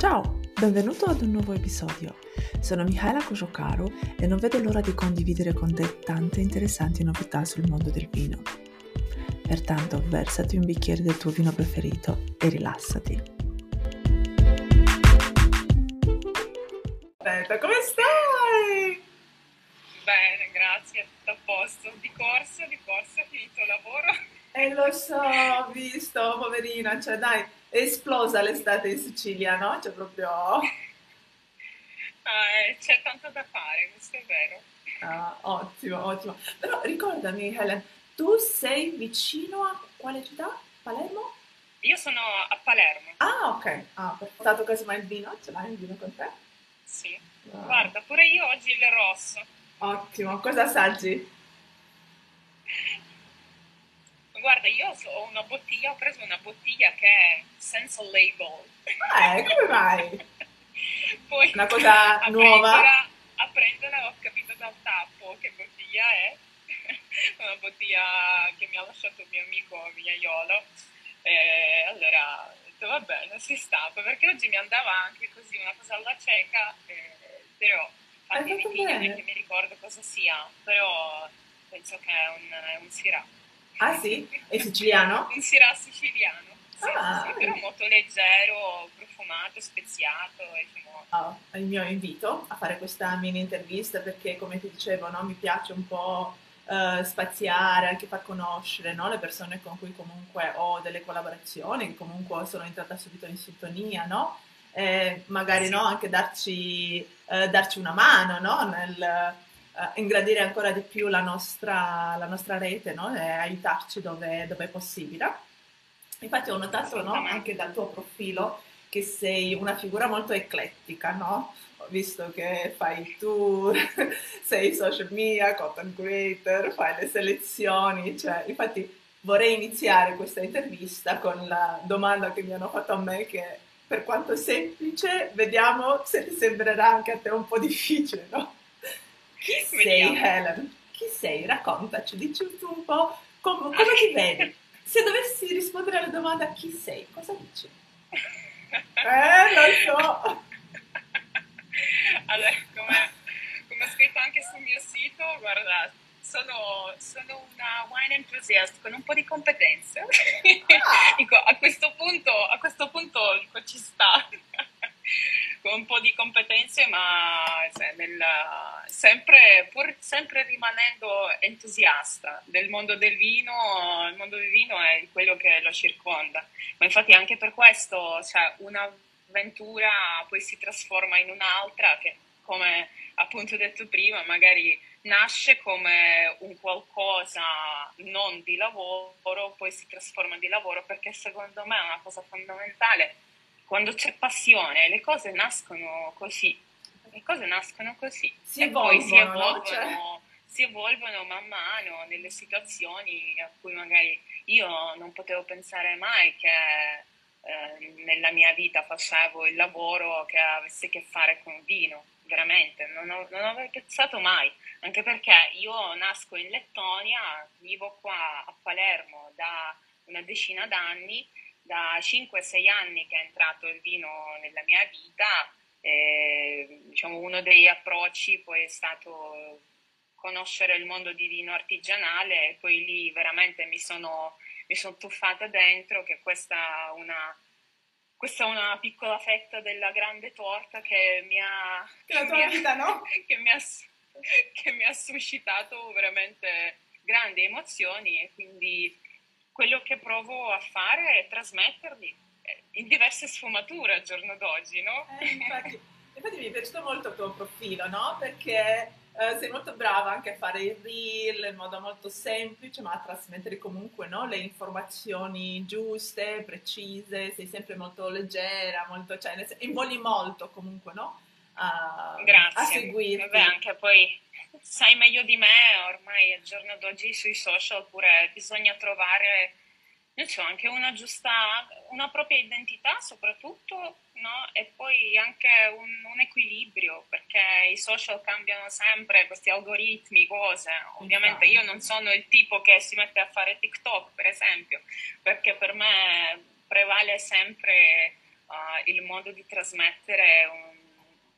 Ciao, benvenuto ad un nuovo episodio. Sono Michaela Kojokaro e non vedo l'ora di condividere con te tante interessanti novità sul mondo del vino. Pertanto, versati un bicchiere del tuo vino preferito e rilassati. Aspetta, come stai? Bene, grazie, tutto a posto. Di corso, di corso, finito il lavoro. E lo so, ho visto, poverina, cioè dai, è esplosa l'estate in Sicilia, no? C'è proprio... Eh, c'è tanto da fare, questo è vero. Ah, ottimo, ottimo. Però ricordami, Helen, tu sei vicino a quale città? Palermo? Io sono a Palermo. Ah, ok. Ah, per stato casomai il vino? Ce l'hai il vino con te? Sì. Ah. Guarda, pure io oggi il rosso. Ottimo, cosa assaggi? Guarda, io ho una bottiglia, ho preso una bottiglia che è senza label. Eh, come mai? Poi una cosa a nuova? Prenderla, a prenderla ho capito dal tappo che bottiglia è. una bottiglia che mi ha lasciato il mio amico Vignaiolo. E allora ho detto va bene, si stappa, perché oggi mi andava anche così una cosa alla cieca, eh, però infatti che mi ricordo cosa sia, però penso che è un, è un Syrah. Ah sì? È siciliano? Un Syrah siciliano. Sì, Ah. sì, però molto leggero, profumato, speziato. Oh, il mio invito a fare questa mini intervista perché come ti dicevo no, mi piace un po' eh, spaziare, anche far conoscere no, le persone con cui comunque ho delle collaborazioni, che comunque sono entrata subito in sintonia, no? E magari Sì. no, anche darci, eh, darci una mano no? nel eh, ingrandire ancora di più la nostra, la nostra rete no? e aiutarci dove, dove è possibile. Infatti ho notato no, anche dal tuo profilo che sei una figura molto eclettica, no? Ho visto che fai tour, sei social media, content creator, fai le selezioni, cioè, infatti vorrei iniziare questa intervista con la domanda che mi hanno fatto a me che per quanto semplice, vediamo se ti sembrerà anche a te un po' difficile, no? Chi sei Vediamo. Helen? Chi sei? Raccontaci, dici tu un po' com- come ti vedi? Se dovessi rispondere alla domanda chi sei, cosa dici? Eh, lo so. Allora, come, come ho scritto anche sul mio sito, guarda, sono, sono una wine enthusiast con un po' di competenze. Ah. Dico, a questo punto, a questo punto ci sta. Con un po' di competenze, ma nel- sempre, pur sempre rimanendo entusiasta del mondo del vino, il mondo del vino è quello che lo circonda. Ma infatti anche per questo, cioè, un'avventura poi si trasforma in un'altra che, come appunto detto prima, magari nasce come un qualcosa non di lavoro, poi si trasforma di lavoro, perché secondo me è una cosa fondamentale. Quando c'è passione, le cose nascono così. Le cose nascono così. Si e poi si evolvono, no? evolvono, Cioè- si evolvono man mano nelle situazioni a cui magari io non potevo pensare mai che eh, nella mia vita facevo il lavoro che avesse a che fare con vino, veramente, non, ho, non avrei pensato mai, anche perché io nasco in Lettonia, vivo qua a Palermo da una decina d'anni, da 5-6 anni che è entrato il vino nella mia vita, e, diciamo uno degli approcci poi è stato conoscere il mondo di vino artigianale e poi lì veramente mi sono, mi sono tuffata dentro che questa è una, questa è una piccola fetta della grande torta che mi ha, Che la tua mi ha- vita, no? che mi ha, che mi ha suscitato veramente grandi emozioni e quindi quello che provo a fare è trasmetterli eh, in diverse sfumature al giorno d'oggi, no? Eh, infatti, infatti mi è piaciuto molto il tuo profilo, no? Perché eh, sei molto brava anche a fare il reel in modo molto semplice, ma a trasmettere comunque no, le informazioni giuste, precise, sei sempre molto leggera, molto, cioè, invogli molto comunque, no? A, Grazie. a seguirti. Vabbè, anche poi sai meglio di me, ormai al giorno d'oggi sui social pure bisogna trovare, non so, anche una giusta, una propria identità soprattutto, no? E poi anche un, un equilibrio, perché i social cambiano sempre, questi algoritmi, cose. Ovviamente io non sono il tipo che si mette a fare TikTok, per esempio, perché per me prevale sempre il modo di trasmettere un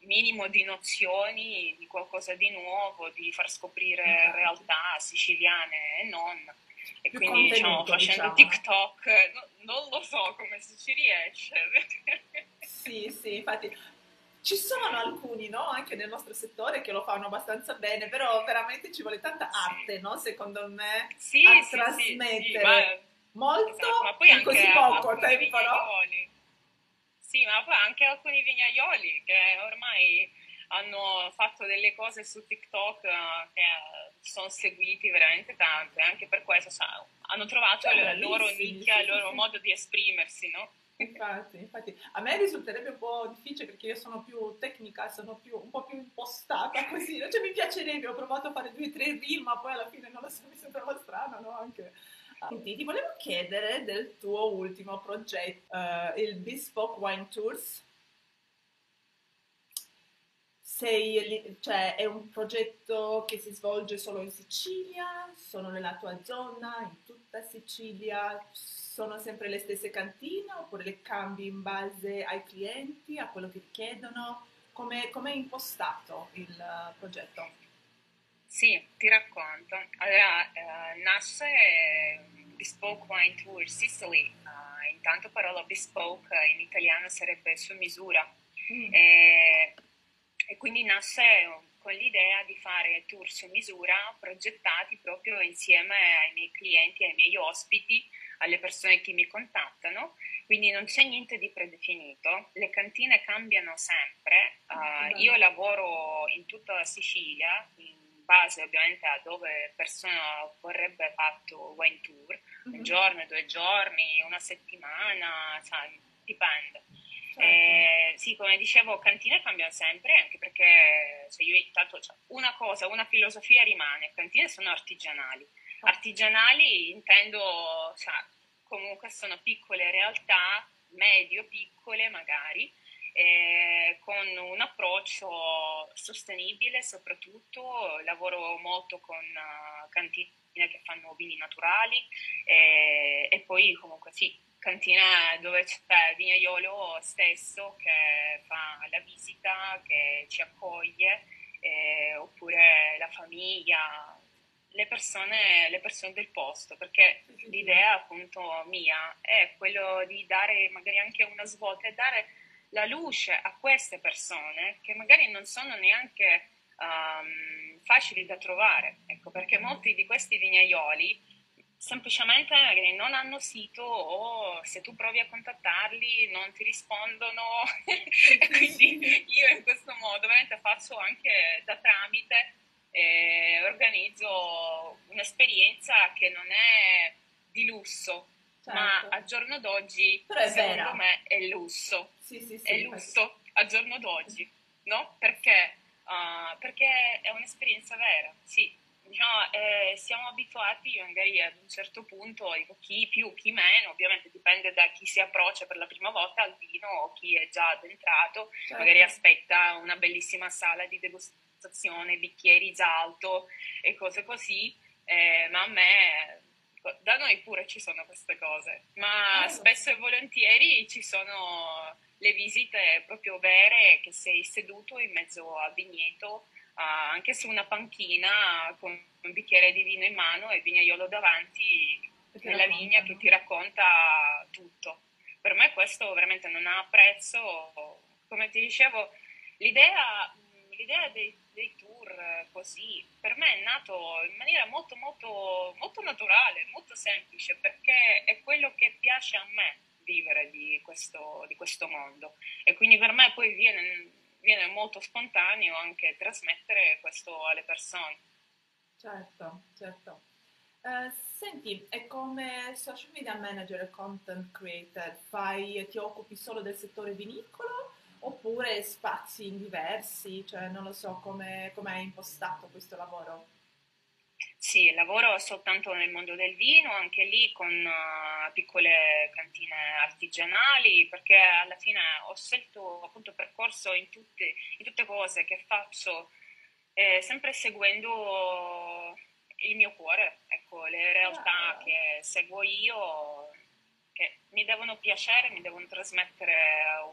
minimo di nozioni di qualcosa di nuovo, di far scoprire realtà siciliane e non. E Più quindi diciamo, facendo diciamo. TikTok no, non lo so come si ci riesce. sì, sì, infatti ci sono alcuni, no? Anche nel nostro settore che lo fanno abbastanza bene, però veramente ci vuole tanta arte, no? Secondo me, sì, a sì, trasmettere sì, molto esatto, ma poi in così poco tempo, no? Sì, ma poi anche alcuni vignaioli che ormai hanno fatto delle cose su TikTok eh, che sono seguiti veramente tante, anche per questo sa, hanno trovato cioè, la loro nicchia, il loro modo di esprimersi, no? Infatti, infatti, a me risulterebbe un po' difficile perché io sono più tecnica, sono più, un po' più impostata così, cioè mi piacerebbe, ho provato a fare due o tre reel, ma poi alla fine non lo so, mi sembrava strano, no? Anche... Senti, ti volevo chiedere del tuo ultimo progetto, uh, il Bespoke Wine Tours. Sei, cioè, è un progetto che si svolge solo in Sicilia, sono nella tua zona, in tutta Sicilia, sono sempre le stesse cantine oppure le cambi in base ai clienti, a quello che ti chiedono? Come è impostato il uh, progetto? Sì, ti racconto. Allora, eh, nasce Bespoke Wine Tour Sicily, uh, intanto parola bespoke in italiano sarebbe su misura. Mm. E, e quindi nasce con l'idea di fare tour su misura progettati proprio insieme ai miei clienti, ai miei ospiti, alle persone che mi contattano, quindi non c'è niente di predefinito, le cantine cambiano sempre, uh, io lavoro in tutta la Sicilia, in base ovviamente a dove persona vorrebbe fatto wine tour, mm-hmm. un giorno, due giorni, una settimana, cioè, dipende. Certo. Eh, sì, come dicevo, cantine cambiano sempre, anche perché se io intanto cioè, una cosa, una filosofia rimane, cantine sono artigianali. Artigianali intendo, cioè, comunque sono piccole realtà, medio piccole magari, eh, con un approccio sostenibile soprattutto, lavoro molto con uh, cantine che fanno vini naturali eh, e poi comunque sì, cantina dove c'è Vignaiolo stesso che fa la visita, che ci accoglie, eh, oppure la famiglia, le persone, le persone, del posto, perché l'idea appunto mia è quello di dare magari anche una svolta e dare la luce a queste persone che magari non sono neanche um, facili da trovare, ecco, perché molti di questi vignaioli semplicemente magari non hanno sito o se tu provi a contattarli non ti rispondono. E quindi io in questo modo veramente faccio anche da tramite e organizzo un'esperienza che non è di lusso certo. ma al giorno d'oggi secondo vera. me è lusso sì, sì, sì, è lusso al giorno d'oggi no? perché, uh, perché è un'esperienza vera sì diciamo, eh, siamo abituati magari ad un certo punto, chi più, chi meno, ovviamente dipende da chi si approccia per la prima volta al vino o chi è già addentrato, certo. magari aspetta una bellissima sala di degustazione, bicchieri alto e cose così, eh, ma a me da noi pure ci sono queste cose, ma spesso e volentieri ci sono le visite proprio vere che sei seduto in mezzo al vigneto anche su una panchina con un bicchiere di vino in mano e il vignaiolo davanti nella vigna che ti racconta tutto. Per me questo veramente non ha prezzo. Come ti dicevo, l'idea, l'idea dei, dei, tour così per me è nato in maniera molto, molto, molto naturale, molto semplice, perché è quello che piace a me vivere di questo, di questo mondo. E quindi per me poi viene viene molto spontaneo anche trasmettere questo alle persone. Certo, certo. Uh, senti, e come social media manager e content creator fai, ti occupi solo del settore vinicolo oppure spazi diversi? Cioè, non lo so, come, hai impostato questo lavoro? Sì, lavoro soltanto nel mondo del vino, anche lì con uh, piccole cantine artigianali, perché alla fine ho scelto appunto percorso in tutte, in tutte cose che faccio, eh, sempre seguendo il mio cuore, ecco, le realtà ah. che seguo io che mi devono piacere, mi devono trasmettere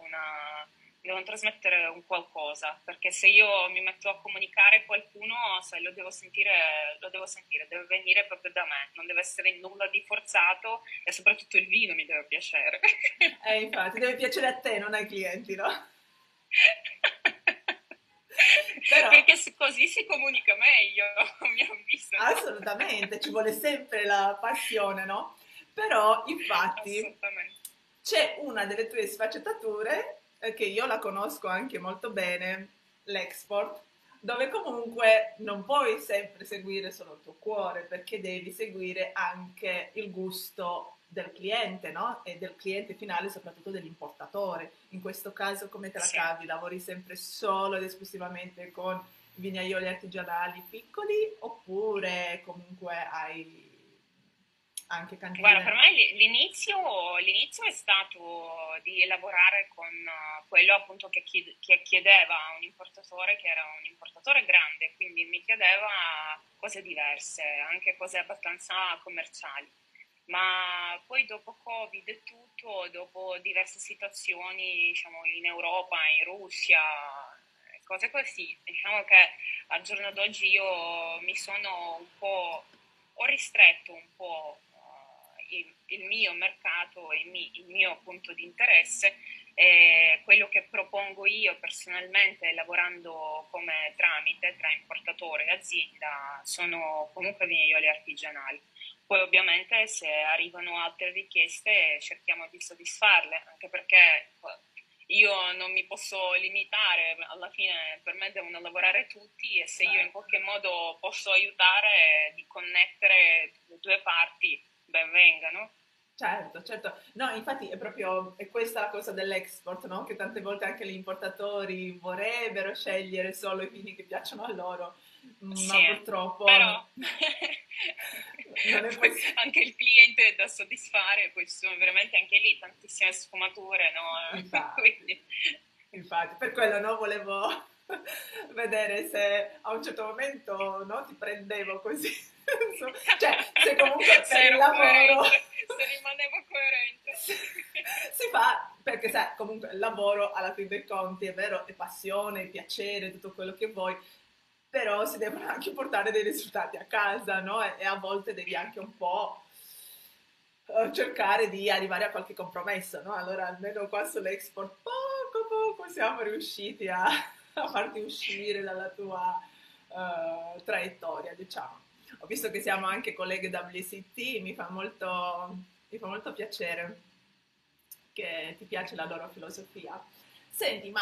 una, devono trasmettere un qualcosa, perché se io mi metto a comunicare qualcuno, se lo devo sentire, lo devo sentire, deve venire proprio da me, non deve essere nulla di forzato e soprattutto il vino mi deve piacere. Eh, infatti, deve piacere a te, non ai clienti, no? Però, perché così si comunica meglio, mi avviso. Assolutamente, ci vuole sempre la passione, no? Però, infatti, c'è una delle tue sfaccettature che io la conosco anche molto bene, l'export, dove comunque non puoi sempre seguire solo il tuo cuore, perché devi seguire anche il gusto del cliente, no? E del cliente finale, soprattutto dell'importatore. In questo caso come te la sì. cavi? Lavori sempre solo ed esclusivamente con vignaioli artigianali piccoli oppure comunque hai anche cantine? Guarda, per me l'inizio, l'inizio, è stato di lavorare con uh, quello appunto che, chiedeva un importatore che era un importatore grande, quindi mi chiedeva cose diverse, anche cose abbastanza commerciali ma poi dopo Covid e tutto, dopo diverse situazioni diciamo, in Europa, in Russia, cose così, diciamo che al giorno d'oggi io mi sono un po', ho ristretto un po' il, il, mio mercato e il, mio punto di interesse e quello che propongo io personalmente lavorando come tramite tra importatore e azienda sono comunque vignaioli artigianali poi ovviamente se arrivano altre richieste cerchiamo di soddisfarle, anche perché io non mi posso limitare, alla fine per me devono lavorare tutti e se io in certo. qualche modo posso aiutare di connettere le due parti, ben vengano. Certo, certo. No, infatti è proprio è questa la cosa dell'export, no? Che tante volte anche gli importatori vorrebbero scegliere solo i vini che piacciono a loro, ma sì, purtroppo... Però... anche il cliente è da soddisfare, poi ci sono veramente anche lì tantissime sfumature, no? Infatti, Quindi... infatti per quello no, volevo vedere se a un certo momento no, ti prendevo così, cioè se comunque per il lavoro... Se rimanevo coerente. si fa perché sai, comunque il lavoro alla fine dei conti è vero, è passione, è piacere, tutto quello che vuoi, però si devono anche portare dei risultati a casa, no? E, a volte devi anche un po' uh, cercare di arrivare a qualche compromesso, no? Allora almeno qua sull'export poco poco siamo riusciti a, a farti uscire dalla tua uh, traiettoria, diciamo. Ho visto che siamo anche colleghe WCT, mi fa molto, mi fa molto piacere che ti piace la loro filosofia. Senti, ma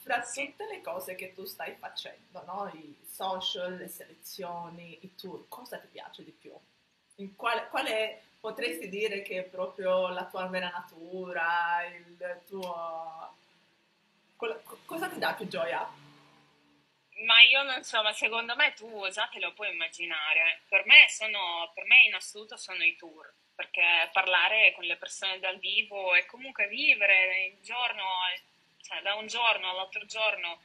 fra tutte le cose che tu stai facendo, no? i social, le selezioni, i tour, cosa ti piace di più? In quale, quale potresti dire che è proprio la tua vera natura, il tuo... Cosa ti dà più gioia? Ma io non so, ma secondo me tu già te lo puoi immaginare. Per me, sono, per me in assoluto sono i tour, perché parlare con le persone dal vivo e comunque vivere il giorno cioè da un giorno all'altro giorno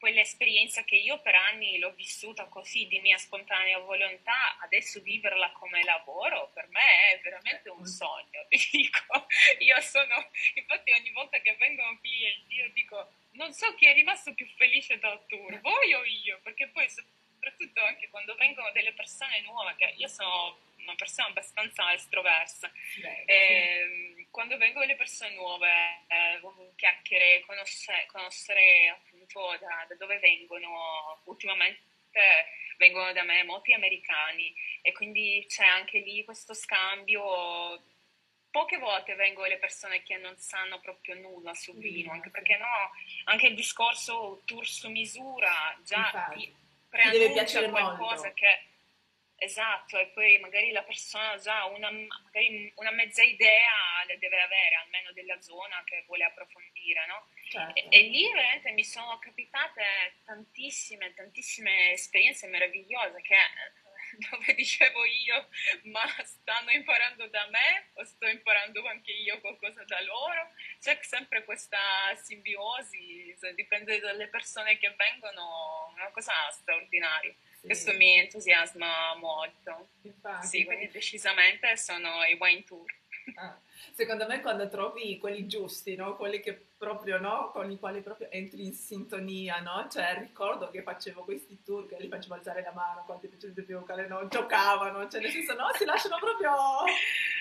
quell'esperienza che io per anni l'ho vissuta così di mia spontanea volontà, adesso viverla come lavoro per me è veramente un sogno. Ti dico, io sono, infatti ogni volta che vengono clienti io dico, non so chi è rimasto più felice dal tour, voi o io, perché poi soprattutto anche quando vengono delle persone nuove, che io sono una persona abbastanza estroversa, e, sì. quando vengono le persone nuove, eh, chiacchiere, conoscere, conoscere appunto da, da dove vengono, ultimamente vengono da me molti americani e quindi c'è anche lì questo scambio poche volte vengono le persone che non sanno proprio nulla sul vino, anche perché no, anche il discorso tour su misura già ti preannuncia qualcosa molto. che Esatto, e poi magari la persona già una, una, mezza idea le deve avere, almeno della zona che vuole approfondire, no? Certo. E, e, lì veramente mi sono capitate tantissime, tantissime esperienze meravigliose che dove dicevo io, ma stanno imparando da me o sto imparando anche io qualcosa da loro? C'è sempre questa simbiosi, dipende dalle persone che vengono, una cosa straordinaria. Sì. Questo mi entusiasma molto. Infatti, sì, quindi decisamente sono i wine tour. Ah, secondo me quando trovi quelli giusti, no? quelli che proprio, no? con i quali proprio entri in sintonia, no? Cioè ricordo che facevo questi tour che li facevo alzare la mano, quanti piacevano più vocale, no? Giocavano, cioè nel senso, no? Si lasciano proprio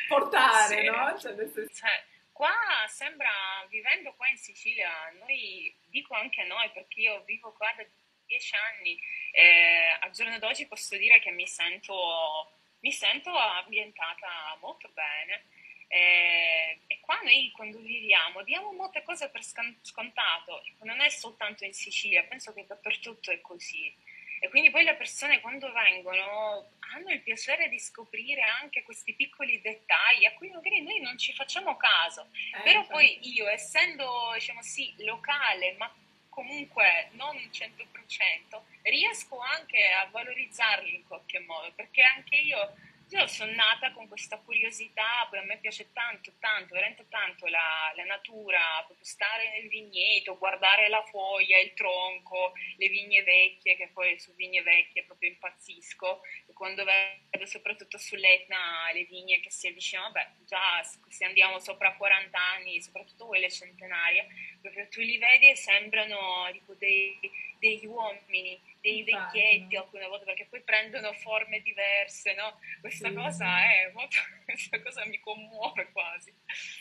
portare, Sì. no? Cioè nel senso... Cioè, qua sembra, vivendo qua in Sicilia, noi, dico anche noi, perché io vivo qua da dieci anni, e al giorno d'oggi posso dire che mi sento, mi sento ambientata molto bene. E, e qua noi quando viviamo diamo molte cose per scontato, non è soltanto in Sicilia, penso che dappertutto è così. E quindi poi le persone quando vengono hanno il piacere di scoprire anche questi piccoli dettagli a cui magari noi non ci facciamo caso. Eh, Però infatti. poi io, essendo, diciamo sì, locale, ma comunque non 100%, riesco anche a valorizzarli in qualche modo, perché anche io, io sono nata con questa curiosità, poi a me piace tanto, tanto, veramente tanto la, la natura, proprio stare nel vigneto, guardare la foglia, il tronco, le vigne vecchie, che poi su vigne vecchie proprio impazzisco, quando vedo soprattutto sull'Etna le vigne che si avvicinano, beh, già se andiamo sopra 40 anni, soprattutto quelle centenarie, proprio tu li vedi e sembrano tipo dei, degli uomini, dei Infatti, vecchietti no? alcune volte perché poi prendono forme diverse, no? Questa Sì, cosa è molto, questa cosa mi commuove quasi.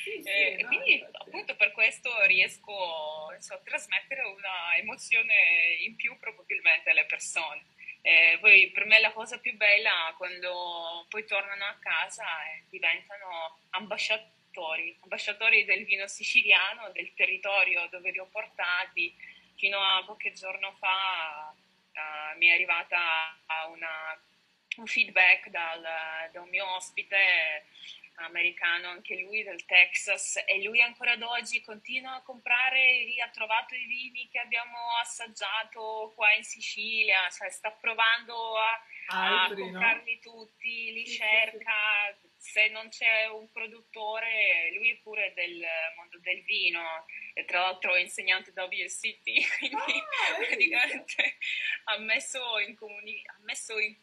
Sì, sì, Eh, e no, quindi infatti. appunto per questo riesco insomma, a trasmettere una emozione in più probabilmente alle persone. Eh, poi per me la cosa più bella quando poi tornano a casa e diventano ambasciatori, ambasciatori del vino siciliano, del territorio dove li ho portati. Fino a qualche giorno fa eh, mi è arrivata una- un feedback dal, da un mio ospite americano, anche lui del Texas, e lui ancora ad oggi continua a comprare, ha trovato i vini che abbiamo assaggiato qua in Sicilia, cioè sta provando a, a Altri, no? comprarli tutti, li Sì, sì, cerca, se non c'è un produttore, lui è pure del mondo del vino, e tra l'altro è insegnante WSCT, quindi Ah, praticamente ha messo in, comuni- ha messo in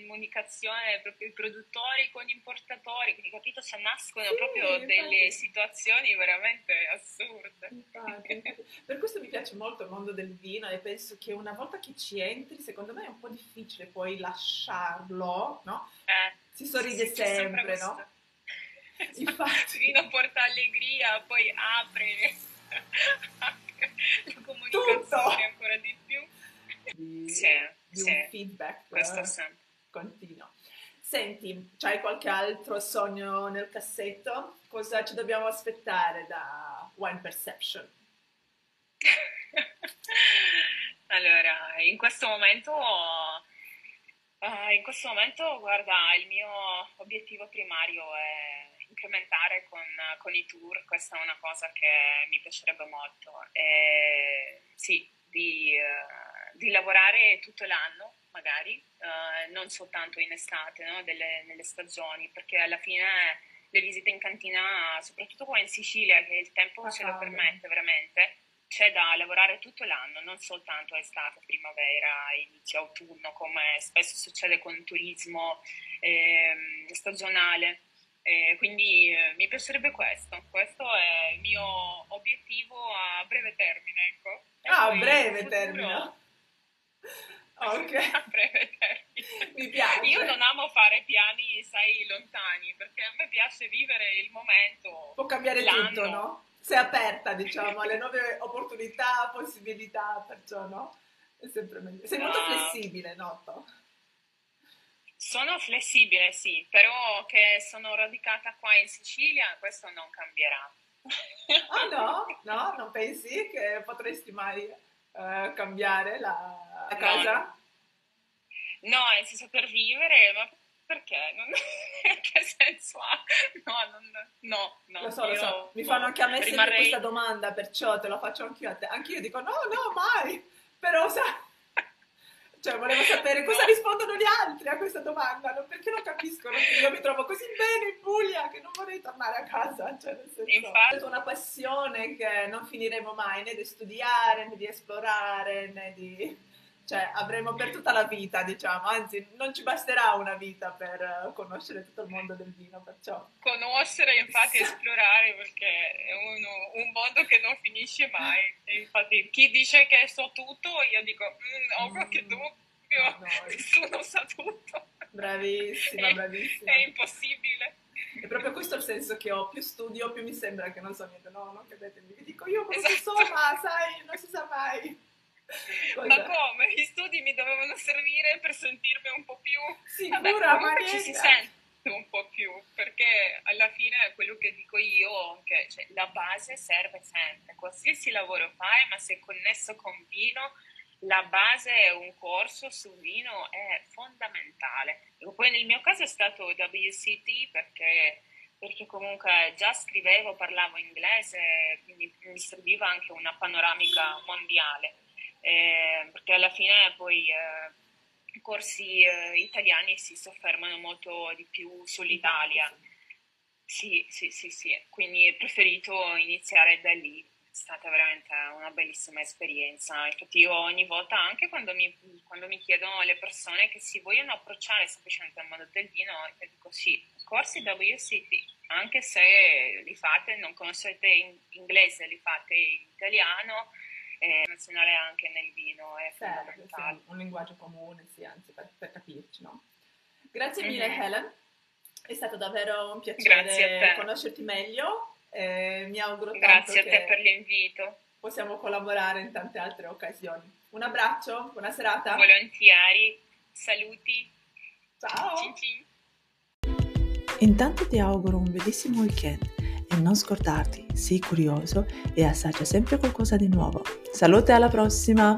comunicazione proprio i produttori con gli importatori, quindi capito, cioè nascono Sì, proprio infatti. delle situazioni veramente assurde. Infatti, infatti. Per questo mi piace molto il mondo del vino e penso che una volta che ci entri, secondo me è un po' difficile poi lasciarlo, no? Eh, Si sorride sì, sempre, questo- no? Infatti. Il vino porta allegria, poi apre la comunicazione ancora di più. Di, Sì, di sì. feedback Questo sempre. Continuo. Senti, c'hai qualche altro sogno nel cassetto? Cosa ci dobbiamo aspettare da Wine Perception? Allora, in questo momento, eh, in questo momento, guarda, il mio obiettivo primario è incrementare con, con i tour, questa è una cosa che mi piacerebbe molto. E, sì, di, eh, di lavorare tutto l'anno, magari, eh, non soltanto in estate, no? Delle- nelle stagioni, perché alla fine le visite in cantina, soprattutto qua in Sicilia, che il tempo Fa ce lo permette veramente, c'è da lavorare tutto l'anno, non soltanto estate, primavera, inizio autunno, come spesso succede con il turismo ehm, stagionale. Eh, quindi eh, mi piacerebbe questo, questo è il mio obiettivo a breve termine, ecco. E Ah, a breve futuro- termine. Ok, a breve termine. mi piace. Io non amo fare piani, sai, lontani, perché a me piace vivere il momento. Può cambiare l'anno. tutto, no? Sei aperta, diciamo, alle nuove opportunità, possibilità, perciò, no? È sempre meglio. Sei molto Ah. flessibile, noto. Sono flessibile, sì, però che sono radicata qua in Sicilia, questo non cambierà. Ah no? No? Non pensi che potresti mai eh, cambiare la, No, casa? No, nel senso per vivere, ma perché? Non- che senso ha? No, non, no, no. Lo so, lo io- so, mi no, fanno anche a me rimarrei- questa domanda, perciò te la faccio anch'io a te. Anch'io dico no, no, mai. Però, sa... Cioè, volevo sapere cosa No. rispondono gli altri a questa domanda, no? perché non capiscono che io mi trovo così bene in Puglia che non vorrei tornare a casa. Cioè, nel senso, Infatti. è una passione che non finiremo mai né di studiare, né di esplorare, né di cioè avremo per tutta la vita, diciamo, anzi non ci basterà una vita per eh, conoscere tutto il mondo del vino, perciò. Conoscere, infatti esplorare, perché è uno, un mondo che non finisce mai. E infatti chi dice che so tutto, io dico, mm, ho qualche mm, dubbio, no, nessuno sa tutto. Bravissima, bravissima. È, è impossibile. È proprio questo il senso che ho, più studio, più mi sembra che non so niente, no, non credetemi, vi dico io cosa esatto. so, ma sai, non si sa mai. Ma come? Gli studi mi dovevano servire per sentirmi un po' più... Sicura, Vabbè, ci si sente un po' più, perché alla fine è quello che dico io, che cioè, la base serve sempre, qualsiasi lavoro fai, ma se connesso con vino, la base è un corso su vino è fondamentale. E poi nel mio caso è stato WCT perché, perché comunque già scrivevo, parlavo inglese, quindi mi serviva anche una panoramica mondiale eh, perché alla fine poi eh, i corsi eh, italiani si soffermano molto di più sull'Italia. Sì, sì, sì, sì, quindi ho preferito iniziare da lì. È stata veramente una bellissima esperienza. Infatti io ogni volta, anche quando mi, quando mi chiedono le persone che si vogliono approcciare semplicemente al mondo del vino, io dico sì, corsi WCT, anche se li fate, non conoscete in inglese, li fate in italiano, e nazionale anche nel vino è Serve, sì, un linguaggio comune, sì, anzi per, per capirci, no? Grazie mille mm-hmm. Helen, è stato davvero un piacere conoscerti meglio, eh, mi auguro Grazie a te per l'invito. Possiamo collaborare in tante altre occasioni. Un abbraccio, buona serata. Volentieri, saluti. Ciao. Cin cin. Intanto ti auguro un bellissimo weekend e non scordarti, sii curioso e assaggia sempre qualcosa di nuovo. Salute alla prossima!